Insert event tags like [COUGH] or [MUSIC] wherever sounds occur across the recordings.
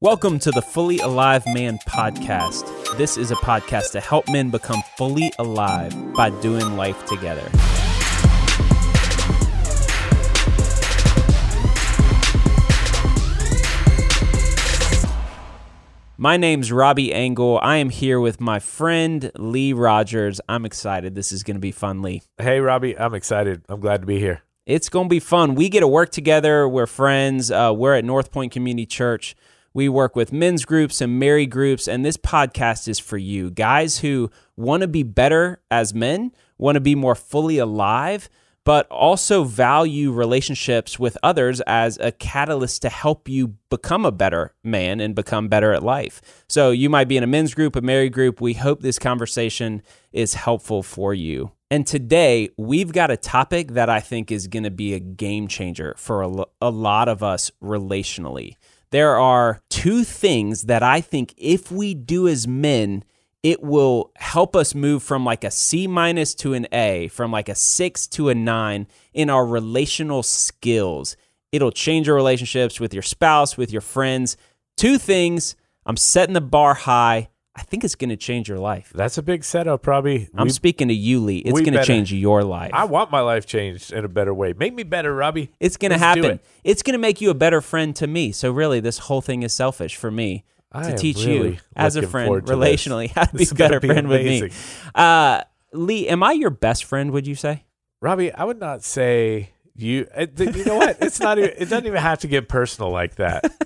Welcome to the Fully Alive Man podcast. This is a podcast to help men become fully alive by doing life together. My name's Robbie Engel. I am here with my friend Lee Rogers. I'm excited. This is going to be fun, Lee. Hey, Robbie, I'm excited. I'm glad to be here. It's going to be fun. We get to work together. We're friends. Uh, we're at North Point Community Church. We work with men's groups and married groups, and this podcast is for you guys who want to be better as men, want to be more fully alive, but also value relationships with others as a catalyst to help you become a better man and become better at life. So you might be in a men's group, a married group. We hope this conversation is helpful for you. And today we've got a topic that I think is going to be a game changer for a, lot of us relationally. There are two things that I think if we do as men, it will help us move from like a C minus to an A, from like a six to a nine in our relational skills. It'll change your relationships with your spouse, with your friends. Two things. I'm setting the bar high. I think it's going to change your life. That's a big setup, Robbie. I'm We- speaking to you, Lee. It's going to change your life. I want my life changed in a better way. Make me better, Robbie. it's going to happen. it. It's going to make you a better friend to me. So really, this whole thing is selfish for me to teach really you as a friend relationally [LAUGHS] how to be a better be friend with me. Uh, Lee, am I your best friend? Would you say? Robbie, I would not say you. uh, You know what? It's not. Even, it doesn't even have to get personal like that. [LAUGHS]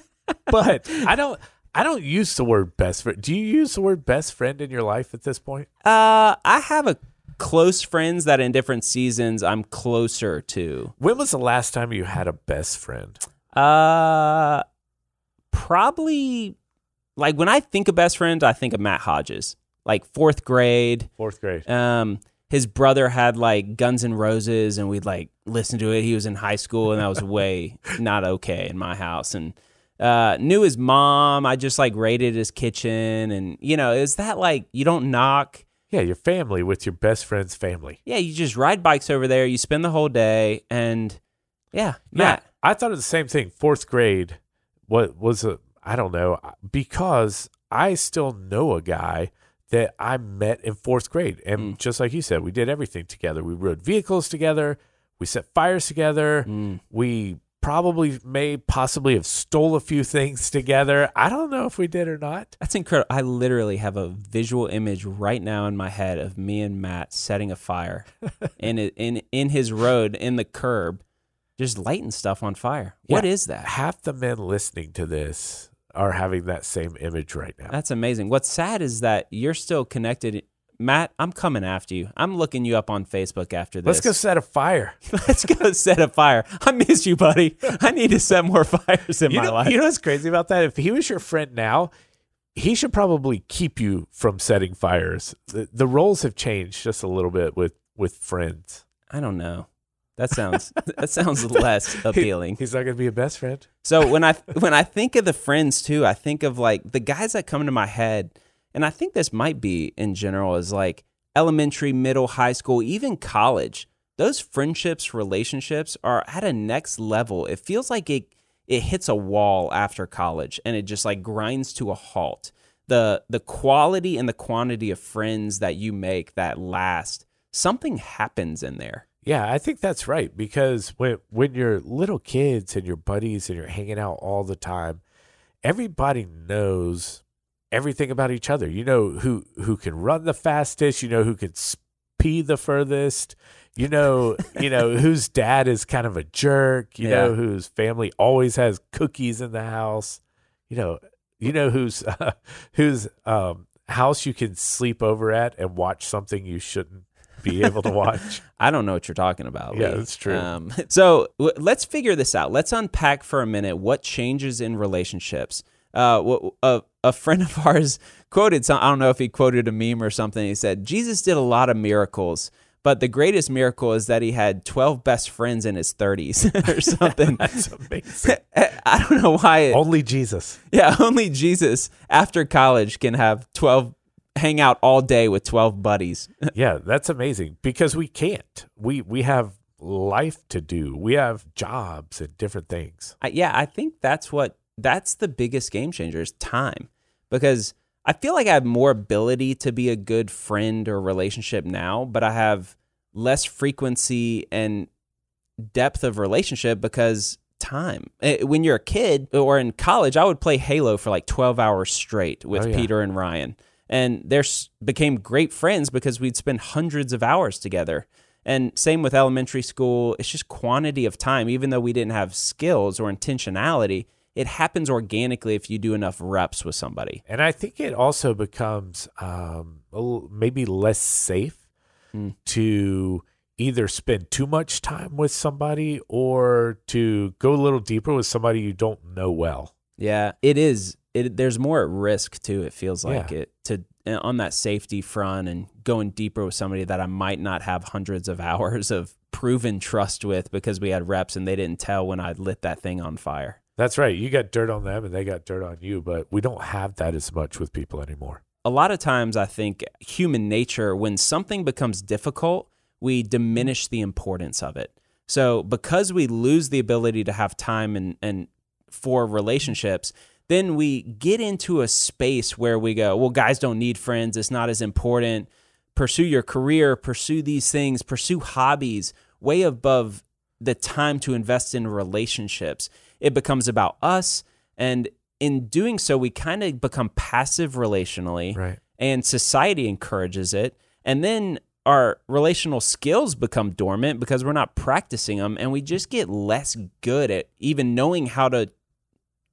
But I don't. I don't use the word best friend. Do you use the word best friend in your life at this point? Uh, I have a close friends that in different seasons I'm closer to. When was the last time you had a best friend? Uh, probably like when I think of best friend, I think of Matt Hodges, like fourth grade. Fourth grade. Um, his brother had like Guns N' Roses, and we'd like listen to it. He was in high school, and that was way [LAUGHS] not okay in my house. And uh, knew his mom. I just like raided his kitchen, and you know, is that like you don't knock? Yeah, your family with your best friend's family. Yeah, you just ride bikes over there. You spend the whole day, and yeah, Matt. Yeah, I thought of the same thing. Fourth grade, what was a I don't know because I still know a guy that I met in fourth grade, and Mm. just like you said, we did everything together. We rode vehicles together. We set fires together. Mm. We probably may possibly have stole a few things together. I don't know if we did or not. That's incredible. I literally have a visual image right now in my head of me and Matt setting a fire [LAUGHS] in in in his road in the curb, just lighting stuff on fire. What Yeah. is that? Half the men listening to this are having that same image right now. That's amazing. What's sad is that you're still connected. Matt, I'm coming after you. I'm looking you up on Facebook after this. Let's go set a fire. [LAUGHS] Let's go set a fire. I miss you, buddy. I need to set more [LAUGHS] fires in you my know, life. You know what's crazy about that? If he was your friend now, he should probably keep you from setting fires. The, the roles have changed just a little bit with with friends. I don't know. That [LAUGHS] sounds that sounds less appealing. He's not going to be a best friend. So when I when I think of the friends too, I think of like the guys that come into my head, and I think this might be in general is like elementary, middle, high school, even college. Those friendships, relationships are at a next level. It feels like it it hits a wall after college and it just like grinds to a halt. The the quality and the quantity of friends that you make that last, something happens in there. Yeah, I think that's right because when when you're little kids and your buddies and you're hanging out all the time, everybody knows everything about each other. You know who who can run the fastest, you know who can pee the furthest, you know, you know [LAUGHS] whose dad is kind of a jerk, you know whose family always has cookies in the house. You know, you know whose [LAUGHS] whose um house you can sleep over at and watch something you shouldn't be able to [LAUGHS] watch. I don't know what you're talking about. Yeah, that's true. Um, so w- let's figure this out. Let's unpack for a minute what changes in relationships. Uh, w- a, a friend of ours quoted some. I don't know if he quoted a meme or something. He said Jesus did a lot of miracles, but the greatest miracle is that he had 12 best friends in his 30s [LAUGHS] or [LAUGHS] something. That's amazing. [LAUGHS] I don't know why. It, Only Jesus. yeah, only Jesus after college can have 12 hang out all day with 12 buddies. yeah, that's amazing because we can't. We we have life to do. We have jobs and different things. I, yeah, I think that's what that's the biggest game changer is time because I feel like I have more ability to be a good friend or relationship now, but I have less frequency and depth of relationship because time. Eh, When you're a kid or in college, I would play Halo for like 12 hours straight with Oh, yeah. Peter and Ryan. And they became great friends because we'd spend hundreds of hours together. And same with elementary school. It's just quantity of time. Even though we didn't have skills or intentionality, it happens organically if you do enough reps with somebody. And I think it also becomes um, maybe less safe Mm. to either spend too much time with somebody or to go a little deeper with somebody you don't know well. Yeah, it is. It there's more at risk too. It feels like Yeah. it to uh, on that safety front and going deeper with somebody that I might not have hundreds of [LAUGHS] hours of proven trust with because we had reps and they didn't tell when I lit that thing on fire. That's right. You got dirt on them and they got dirt on you, but we don't have that as much with people anymore. A lot of times, I think human nature, when something becomes difficult, we diminish the importance of it. So, because we lose the ability to have time and, and for relationships, then we get into a space where we go, well, guys don't need friends. It's not as important. Pursue your career, pursue these things, pursue hobbies way above the time to invest in relationships. It becomes about us. And in doing so, we kind of become passive relationally Right. and society encourages it. And then our relational skills become dormant because we're not practicing them and we just get less good at even knowing how to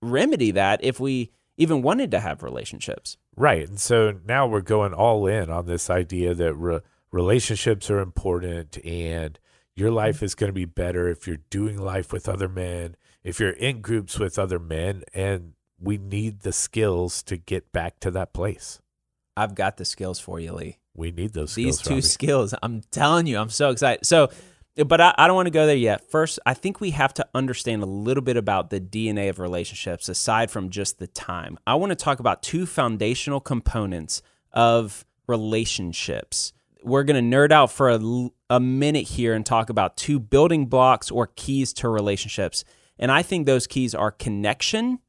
remedy that if we even wanted to have relationships. Right. And so now we're going all in on this idea that re- relationships are important and your life is going to be better if you're doing life with other men, if you're in groups with other men. And we need the skills to get back to that place. I've got the skills for you, Lee. We need those skills. These skills. two Robbie. skills, I'm telling you, I'm so excited. So, but I, I don't want to go there yet. First, I think we have to understand a little bit about the DNA of relationships aside from just the time. I want to talk about two foundational components of relationships. We're going to nerd out for a minute here and talk about two building blocks or keys to relationships. And I think those keys are connection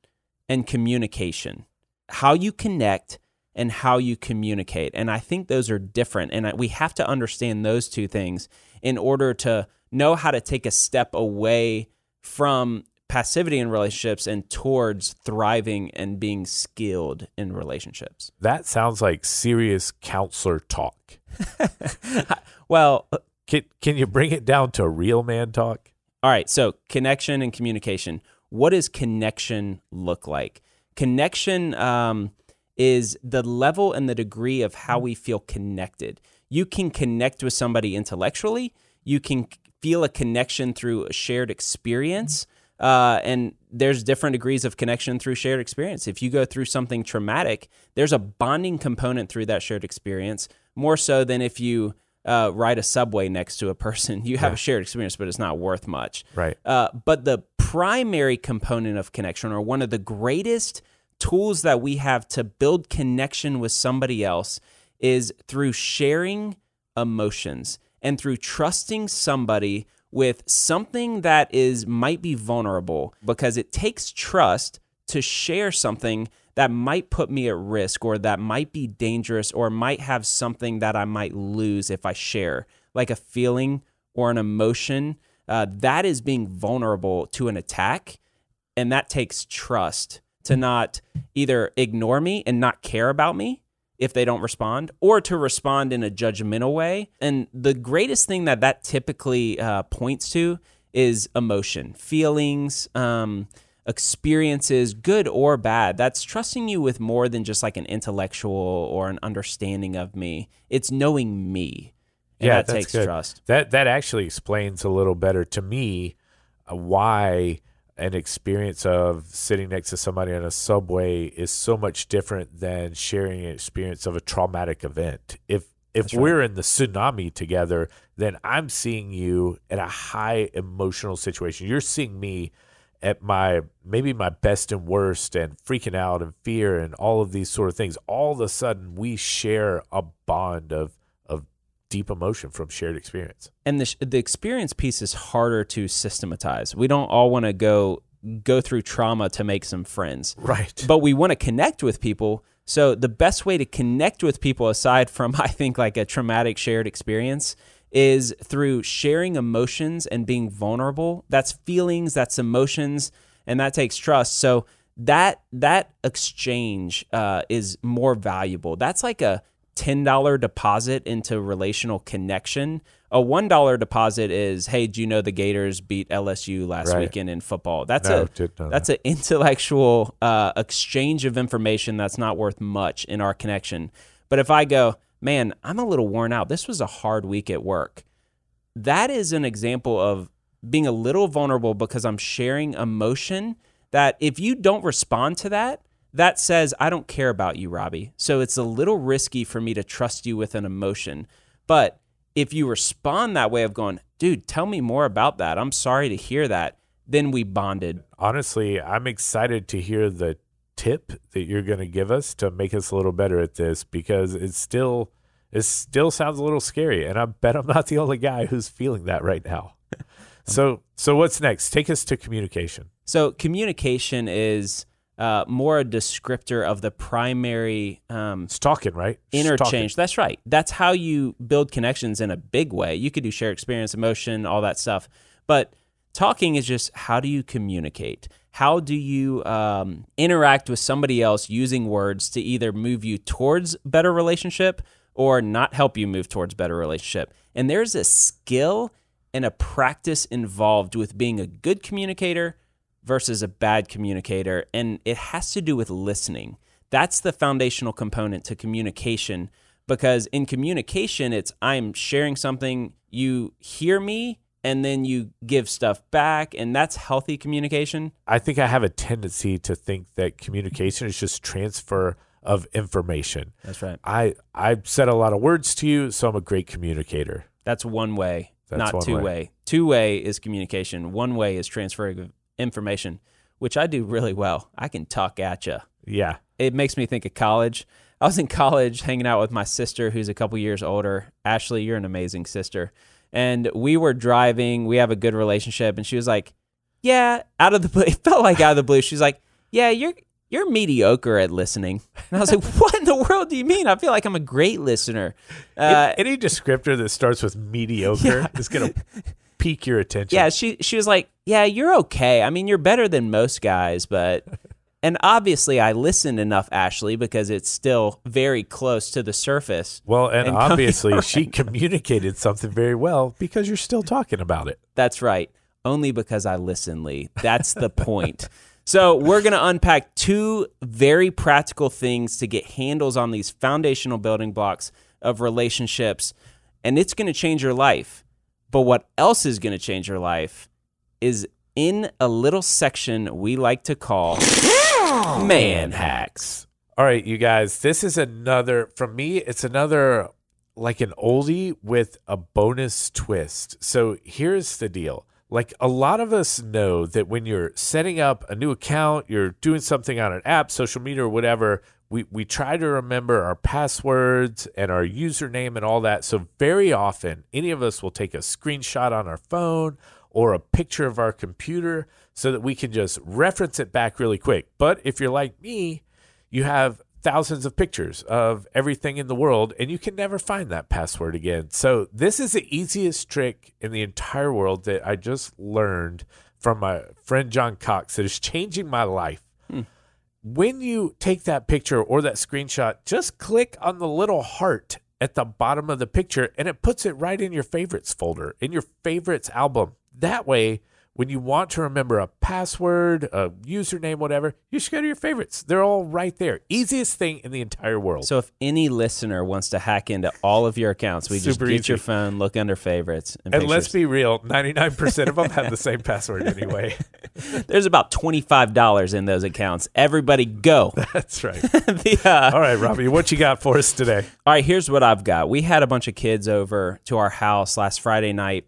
and communication. How you connect and how you communicate. And I think those are different. And we have to understand those two things in order to know how to take a step away from passivity in relationships and towards thriving and being skilled in relationships. That sounds like serious counselor talk. [LAUGHS] Well, Can, can you bring it down to real man talk? All right, so connection and communication. What does connection look like? Connection um, is the level and the degree of how we feel connected. You can connect with somebody intellectually. You can feel a connection through a shared experience. Uh, and there's different degrees of connection through shared experience. If you go through something traumatic, there's a bonding component through that shared experience, more so than if you uh, ride a subway next to a person. [LAUGHS] You have a shared experience, but it's not worth much. Right. Uh, but the primary component of connection, or one of the greatest tools that we have to build connection with somebody else, is through sharing emotions and through trusting somebody with something that is might be vulnerable because it takes trust to share something that might put me at risk or that might be dangerous or might have something that I might lose if I share, like a feeling or an emotion. Uh, that is being vulnerable to an attack. And that takes trust to not either ignore me and not care about me if they don't respond or to respond in a judgmental way. And the greatest thing that that typically uh, points to is emotion, feelings, um, experiences, good or bad. That's trusting you with more than just like an intellectual or an understanding of me. It's knowing me. And yeah, that takes good. trust. That that actually explains a little better to me uh, why an experience of sitting next to somebody on a subway is so much different than sharing an experience of a traumatic event. If if That's we're in the tsunami together, then I'm seeing you in a high emotional situation. You're seeing me at my maybe my best and worst and freaking out and fear and all of these sort of things. All of a sudden we share a bond of deep emotion from shared experience. and the, the experience piece is harder to systematize. We don't all want to go go through trauma to make some friends. Right. But we want to connect with people. So the best way to connect with people, aside from [LAUGHS] I think like a traumatic shared experience, is through sharing emotions and being vulnerable. That's feelings, that's emotions, and that takes trust. So that that exchange uh, is more valuable. That's like a ten dollar deposit into relational connection. A one dollar deposit is, hey, do you know the Gators beat LSU last Right. weekend in football? That's No, a that's an intellectual uh, exchange of information that's not worth much in our connection. But if I go, man, I'm a little worn out. This was a hard week at work. That is an example of being a little vulnerable because I'm sharing emotion that if you don't respond to that, that says, I don't care about you, Robbie. So it's a little risky for me to trust you with an emotion. But if you respond that way of going, dude, tell me more about that. I'm sorry to hear that. Then we bonded. Honestly, I'm excited to hear the tip that you're going to give us to make us a little better at this because it's still it still sounds a little scary and I bet I'm not the only guy who's feeling that right now. [LAUGHS] so so what's next? Take us to communication. So communication is uh, more a descriptor of the primary um, It's talking, right? Interchange. That's right. That's how you build connections in a big way. You could do shared experience, emotion, all that stuff. But talking is just how do you communicate? How do you um, interact with somebody else using words to either move you towards better relationship or not help you move towards better relationship? And there's a skill and a practice involved with being a good communicator versus a bad communicator. And it has to do with listening. That's the foundational component to communication because in communication, it's I'm sharing something, you hear me, and then you give stuff back. And that's healthy communication. I think I have a tendency to think that communication is just transfer of information. That's right. I I've said a lot of words to you, so I'm a great communicator. That's one way, That's not one two way. way. Two way is communication, one way is transferring of information, which I do really well. I can talk at you. Yeah. it makes me think of college. I was in college hanging out with my sister, who's a couple years older. Ashley, you're an amazing sister. And we were driving. We have a good relationship. And she was like, "Yeah." Out of the blue, [LAUGHS] it felt like out of the blue. She's like, "Yeah, you're you're mediocre at listening." And I was like, [LAUGHS] "What in the world do you mean? I feel like I'm a great listener." Uh, Any descriptor that starts with mediocre [LAUGHS] is going to pique your attention. yeah, she she was like, "Yeah, you're okay. I mean, you're better than most guys, but." [LAUGHS] And obviously, I listened enough, Ashley, because it's still very close to the surface. Well, and, And [LAUGHS] obviously she communicated something very well because you're still talking about it. That's right. Only because I listen, Lee. That's the point. [LAUGHS] So, we're going to unpack two very practical things to get handles on these foundational building blocks of relationships, and it's going to change your life. But what else is going to change your life is in a little section we like to call man hacks. All right, you guys, this is another, from me, it's another like an oldie with a bonus twist. So here's the deal. Like a lot of us know that when you're setting up a new account, you're doing something on an app, social media, or whatever, we, we try to remember our passwords and our username and all that. So very often, any of us will take a screenshot on our phone or a picture of our computer so that we can just reference it back really quick. But if you're like me, you have thousands of pictures of everything in the world and you can never find that password again. So this is the easiest trick in the entire world that I just learned from my friend John Cox that is changing my life. When you take that picture or that screenshot, just click on the little heart at the bottom of the picture and it puts it right in your favorites folder, in your favorites album. That way, when you want to remember a password, a username, whatever, you should go to your favorites. They're all right there. Easiest thing in the entire world. So, if any listener wants to hack into all of your accounts, we just Super get easy. your phone, look under favorites, and, and let's pictures. be real, 99% of them have the [LAUGHS] same password anyway. [LAUGHS] There's about $25 in those accounts. Everybody go. [LAUGHS] That's right. The, uh, All right, Robbie, what you got for us today? all right, here's what I've got. We had a bunch of kids over to our house last Friday night,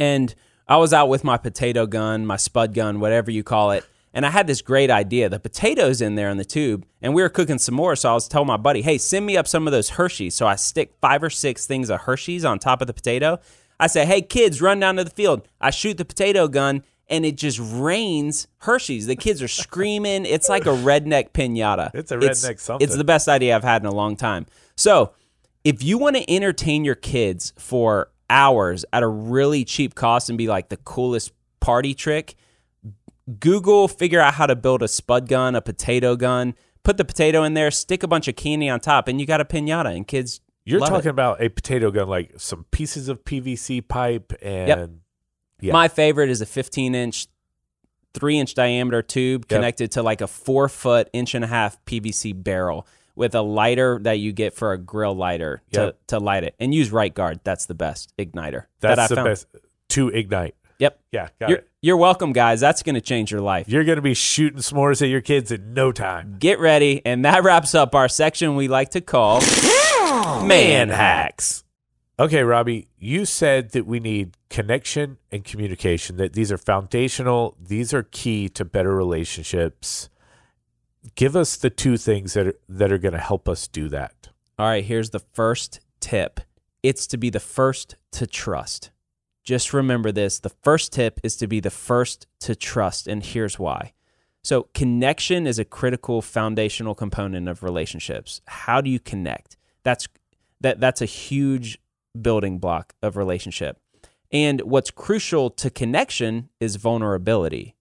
and I was out with my potato gun, my spud gun, whatever you call it. And I had this great idea. The potatoes in there in the tube, and we were cooking some more. So I was telling my buddy, hey, send me up some of those Hershey's. So I stick five or six things of Hershey's on top of the potato. I say, hey, kids, run down to the field. I shoot the potato gun, and it just rains Hershey's. The kids are screaming. It's like a redneck pinata. [LAUGHS] It's a redneck something. It's the best idea I've had in a long time. So, if you want to entertain your kids for hours at a really cheap cost and be like the coolest party trick, Google figure out how to build a spud gun, a potato gun, put the potato in there, stick a bunch of candy on top, and you got a pinata. And kids, You're talking it. about a potato gun, like some pieces of PVC pipe and yeah. My favorite is a 15 inch, three inch diameter tube Yep. connected to like a four foot, inch and a half PVC barrel with a lighter that you get for a grill lighter to, Yep. to light it. And use right guard. That's the best igniter that's that I the found. best to ignite. Yep. Yeah, got You're, it. you're welcome, guys. That's going to change your life. You're going to be shooting s'mores at your kids in no time. Get ready. And that wraps up our section we like to call Man Hacks. Okay, Robbie, you said that we need connection and communication, that these are foundational, these are key to better relationships. Give us the two things that are, that are going to help us do that. All right, here's the first tip it's to be the first to trust. Just remember this the first tip is to be the first to trust, and here's why. So, connection is a critical foundational component of relationships. How do you connect? That's that that's a huge building block of relationship. And what's crucial to connection is vulnerability.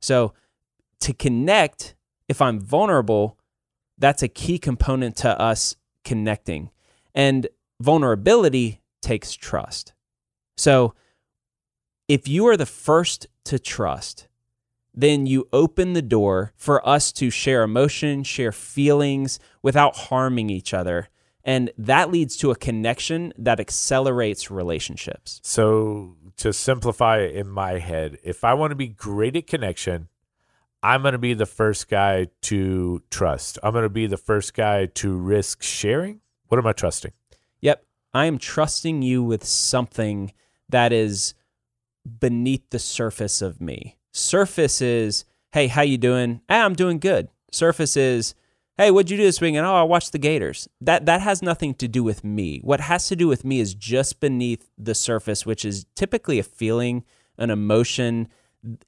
So, to connect, if I'm vulnerable, that's a key component to us connecting. And vulnerability takes trust. So if you are the first to trust, then you open the door for us to share emotion, share feelings without harming each other. And that leads to a connection that accelerates relationships. So, to simplify in my head, if I want to be great at connection, I'm going to be the first guy to trust. I'm going to be the first guy to risk sharing. What am I trusting? Yep. I am trusting you with something that is beneath the surface of me. Surface is, hey, how you doing? Hey, I'm doing good. Surface is, hey, what'd you do this weekend? Oh, I watched the Gators. That that has nothing to do with me. What has to do with me is just beneath the surface, which is typically a feeling, an emotion.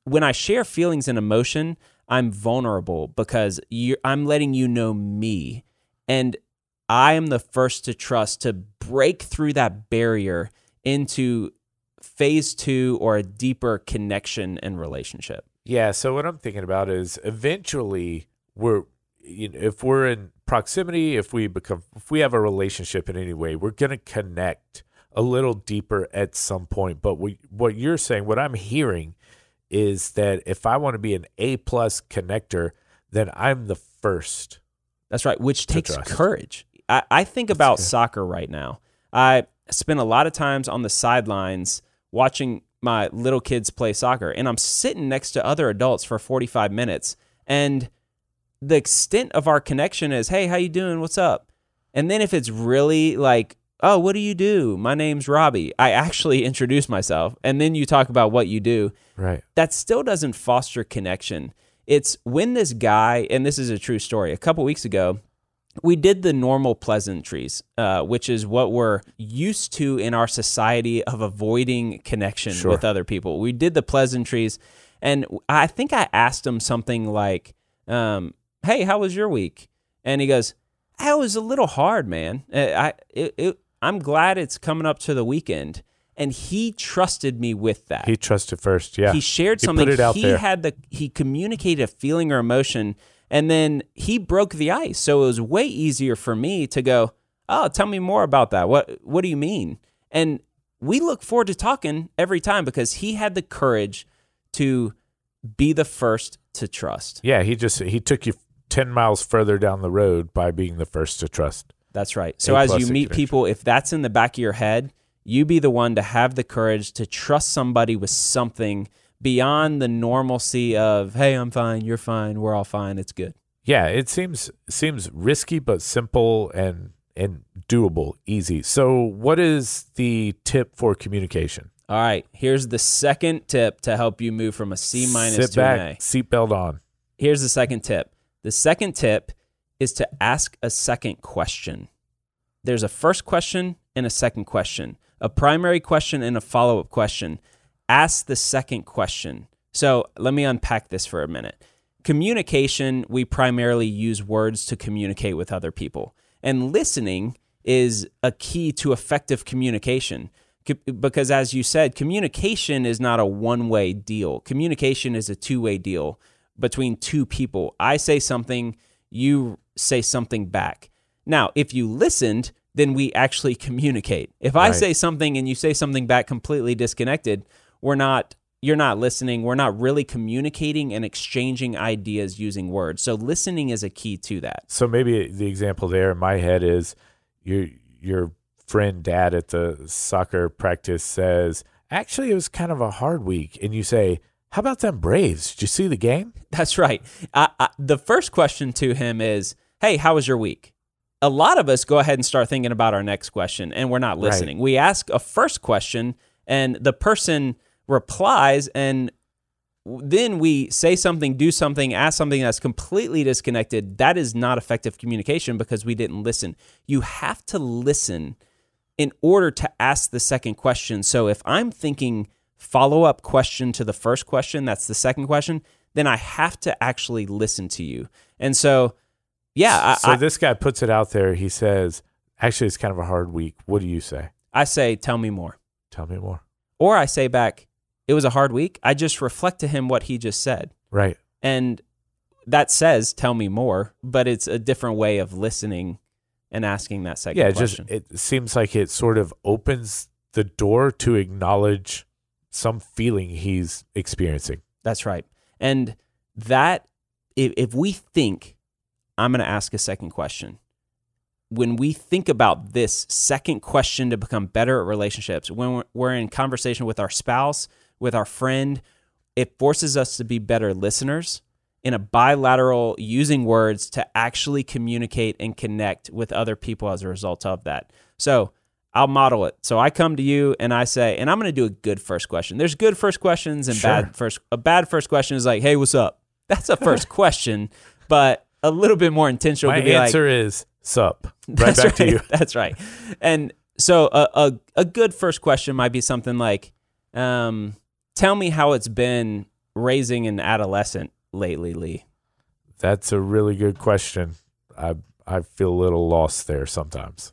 When I share feelings and emotion, I'm vulnerable because I'm letting you know me. And I am the first to trust to break through that barrier into phase two or a deeper connection and relationship. Yeah. So what I'm thinking about is eventually we're, you know, if we're in proximity, if we become, if we have a relationship in any way, we're going to connect a little deeper at some point. But we, what you're saying, what I'm hearing is that if I want to be an A plus connector, then I'm the first. That's right, which takes trust. courage. I, I think about good. soccer right now. I spend a lot of times on the sidelines watching my little kids play soccer, and I'm sitting next to other adults for 45 minutes. And the extent of our connection is, hey, how you doing? What's up? And then if it's really like, oh, what do you do? My name's Robbie. I actually [LAUGHS] introduce myself. And then you talk about what you do Right. that still doesn't foster connection. It's when this guy, and this is a true story, a couple weeks ago, we did the normal pleasantries, uh, which is what we're used to in our society of avoiding connection Sure. with other people. We did the pleasantries, and I think I asked him something like, um, "Hey, how was your week?" And he goes, "That was a little hard, man. Uh, I, it, it, I'm glad it's coming up to the weekend." And he trusted me with that He trusted first. Yeah. he shared something. He put it out he there. had the he communicated a feeling or emotion and then he broke the ice so it was way easier for me to go oh tell me more about that what what do you mean and we look forward to talking every time because he had the courage to be the first to trust yeah. He just, he took you 10 miles further down the road by being the first to trust. That's right so A as you meet people if that's in the back of your head you be the one to have the courage to trust somebody with something beyond the normalcy of hey i'm fine you're fine we're all fine it's good Yeah, it seems seems risky but simple and and doable, easy. So, what is the tip for communication? All right, here's the second tip to help you move from a C minus Sit to an A. back, seatbelt on. Here's the second tip. The second tip is to ask a second question. There's a first question and a second question, a primary question and a follow up question. Ask the second question So let me unpack this for a minute. Communication, we primarily use words to communicate with other people. And listening is a key to effective communication. Because as you said, communication is not a one way deal, communication is a two way deal between two people. I say something, you say something back. Now, if you listened, then we actually [LAUGHS] communicate. If I say something and you say something back completely disconnected, we're not you're not listening. We're not really communicating and exchanging ideas using words. So listening is a key to that. So maybe the example there in my head is your your friend dad at the soccer practice says, "Actually, it was kind of a hard week," and you say, "How about them Braves? Did you see the game?" [LAUGHS] That's right. I, I, the first question to him is, "Hey, how was your week?" A lot of us go ahead and start thinking about our next question, and we're not listening. Right. We ask a first question, and the person replies and then we say something, do something, ask something that's completely disconnected, that is not effective communication because we didn't listen. You have to listen in order to ask the second question. So if I'm thinking follow up question to the first question, that's the second question, then I have to actually listen to you. And so, yeah. So I, this guy puts it out there. He says, actually, it's kind of a hard week. What do you say? I say, tell me more. Tell me more. Or I say back, it was a hard week. I just reflect to him what he just said. Right. And that says, tell me more, but it's a different way of listening and asking that second yeah, question. just it seems like it sort of opens the door to acknowledge some feeling he's experiencing. That's right. And that if, if we think I'm going to ask a second question, when we think about this second question to become better at relationships, when we're, in conversation with our spouse, with our friend, it forces us to be better listeners in a bilateral using words to actually communicate and connect with other people as a result of that. So I'll model it. So I come to you and I say, and I'm going to do a good first question. There's good first questions and sure. bad first. A bad first question is like, "Hey, what's up?" That's a first [LAUGHS] question, but a little bit more intentional. My to be answer like, is sup. [LAUGHS] Right back right, to you. [LAUGHS] That's right. And so a, a a good first question might be something like, um, Tell me how it's been raising an adolescent lately, Lee. That's a really good question. I I feel a little lost there sometimes.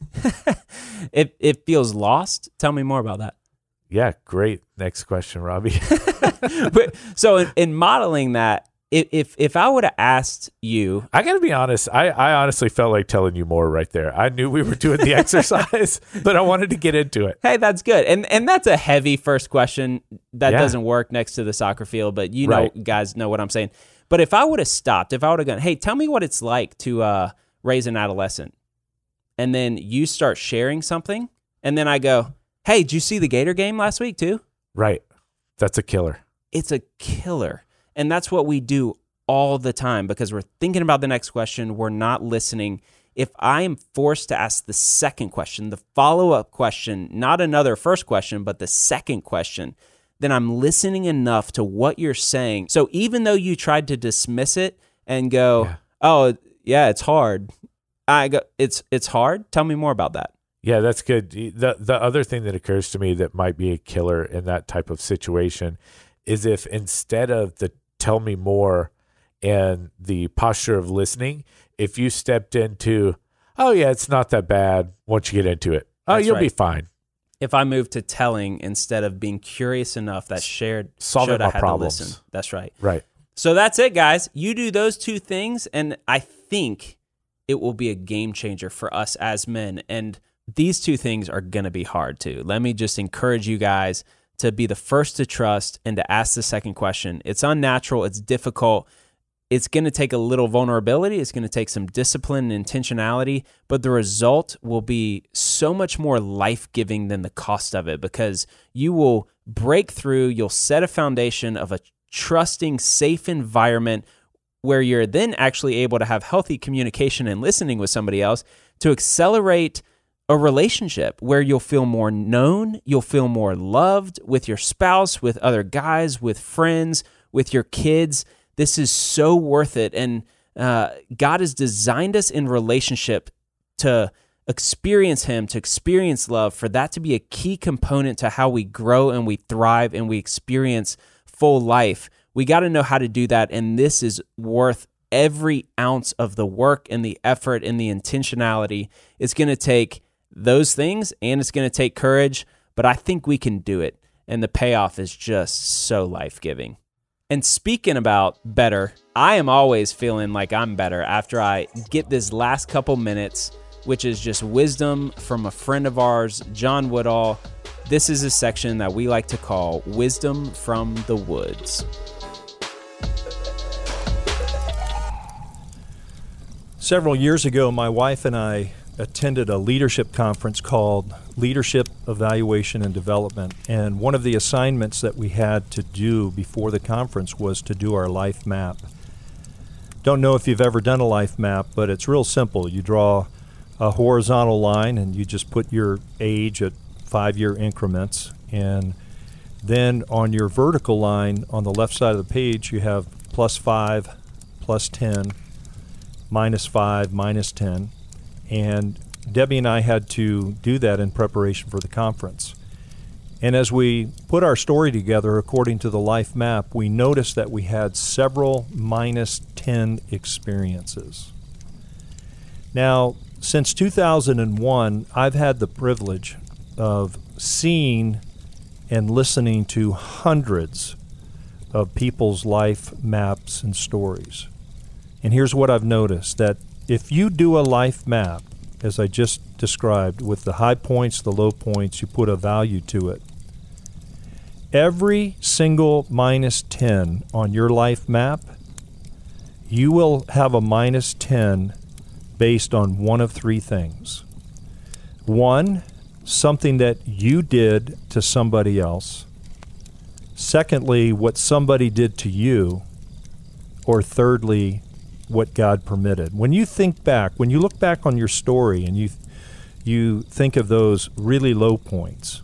[LAUGHS] it it feels lost. Tell me more about that. Yeah, great. Next question, Robbie. but, so in, in modeling that, if if, if I would have asked you, I got to be honest. I, I honestly felt like telling you more right there. I knew we were doing the [LAUGHS] exercise, but I wanted to get into it. Hey, that's good, and and that's a heavy first question that yeah. doesn't work next to the soccer field. But you know, right. guys know what I'm saying. But if I would have stopped, if I would have gone, hey, tell me what it's like to uh, raise an adolescent, and then you start sharing something, and then I go, hey, did you see the Gator game last week too? Right, that's a killer. It's a killer and that's what we do all the time because we're thinking about the next question, we're not listening. If I am forced to ask the second question, the follow up question, not another first question, but the second question, then I'm listening enough to what you're saying. So even though you tried to dismiss it and go, yeah. "Oh, yeah, it's hard." I go, "It's it's hard." Tell me more about that. Yeah, that's good. The the other thing that occurs to me that might be a killer in that type of situation is if instead of the tell me more and the posture of listening, if you stepped into, oh, yeah, it's not that bad once you get into it, oh, That's you'll right. be fine. If I move to telling instead of being curious enough that shared, solving my problems. listen. That's right. Right. So that's it, guys. You do those two things, and I think it will be a game changer for us as men. And these two things are going to be hard too. Let me just encourage you guys to be the first to trust and to ask the second question. It's unnatural, it's difficult. It's going to take a little vulnerability, it's going to take some discipline and intentionality, but the result will be so much more life giving than the cost of it because you will break through, you'll set a foundation of a trusting, safe environment where you're then actually able to have healthy communication and listening with somebody else to accelerate a relationship where you'll feel more known, you'll feel more loved with your spouse, with other guys, with friends, with your kids. This is so worth it. And uh, God has designed us in relationship to experience Him, to experience love, for that to be a key component to how we grow and we thrive and we experience full life. We got to know how to do that. And this is worth every ounce of the work and the effort and the intentionality. It's going to take those things and it's going to take courage, but I think we can do it. And the payoff is just so life giving. And speaking about better, I am always feeling like I'm better after I get this last couple minutes, which is just wisdom from a friend of ours, John Woodall. This is a section that we like to call Wisdom from the Woods. Several years ago, my wife and I attended a leadership conference called Leadership Evaluation and Development. And one of the assignments that we had to do before the conference was to do our life map. Don't know if you've ever done a life map, but it's real simple. You draw a horizontal line and you just put your age at five year increments. And then on your vertical line on the left side of the page, you have plus five, plus 10, minus five, minus 10 and Debbie and I had to do that in preparation for the conference. And as we put our story together according to the life map, we noticed that we had several minus 10 experiences. Now, since 2001, I've had the privilege of seeing and listening to hundreds of people's life maps and stories. And here's what I've noticed that if you do a life map, as I just described, with the high points, the low points, you put a value to it. Every single minus 10 on your life map, you will have a minus 10 based on one of three things. One, something that you did to somebody else. Secondly, what somebody did to you. Or thirdly, what God permitted. When you think back, when you look back on your story and you you think of those really low points,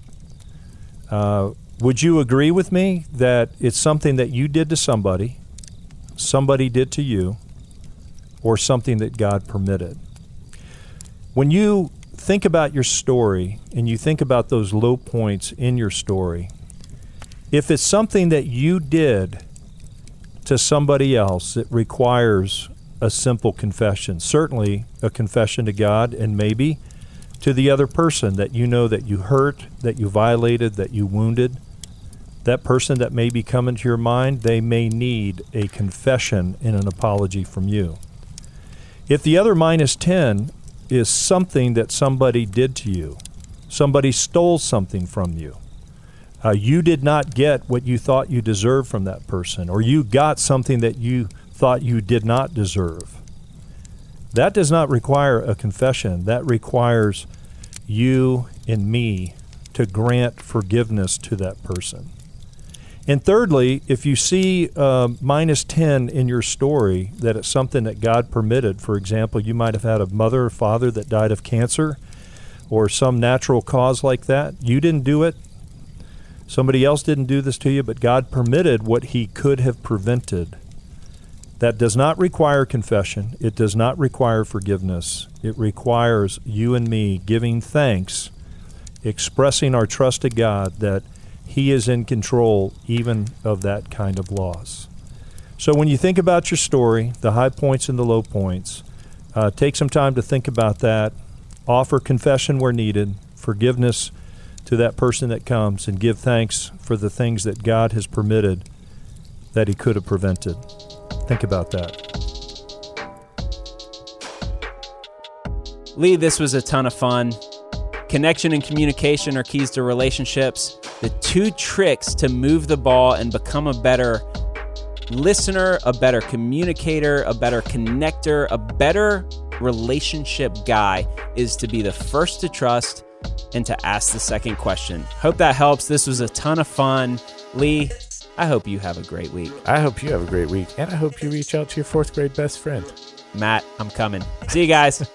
uh, would you agree with me that it's something that you did to somebody, somebody did to you, or something that God permitted? When you think about your story and you think about those low points in your story, if it's something that you did to somebody else, it requires a simple confession. Certainly a confession to God and maybe to the other person that you know that you hurt, that you violated, that you wounded. That person that may be coming to your mind, they may need a confession and an apology from you. If the other minus 10 is something that somebody did to you, somebody stole something from you, uh, you did not get what you thought you deserved from that person, or you got something that you thought you did not deserve. That does not require a confession. That requires you and me to grant forgiveness to that person. And thirdly, if you see uh, minus 10 in your story that it's something that God permitted, for example, you might have had a mother or father that died of cancer or some natural cause like that. You didn't do it. Somebody else didn't do this to you, but God permitted what He could have prevented that does not require confession. It does not require forgiveness. It requires you and me giving thanks, expressing our trust to God that He is in control even of that kind of loss. So when you think about your story, the high points and the low points, uh, take some time to think about that. Offer confession where needed, forgiveness to that person that comes, and give thanks for the things that God has permitted that He could have prevented. Think about that. Lee, this was a ton of fun. Connection and communication are keys to relationships. The two tricks to move the ball and become a better listener, a better communicator, a better connector, a better relationship guy is to be the first to trust and to ask the second question. Hope that helps. This was a ton of fun. Lee, I hope you have a great week. I hope you have a great week, and I hope you reach out to your fourth grade best friend. Matt, I'm coming. See you guys.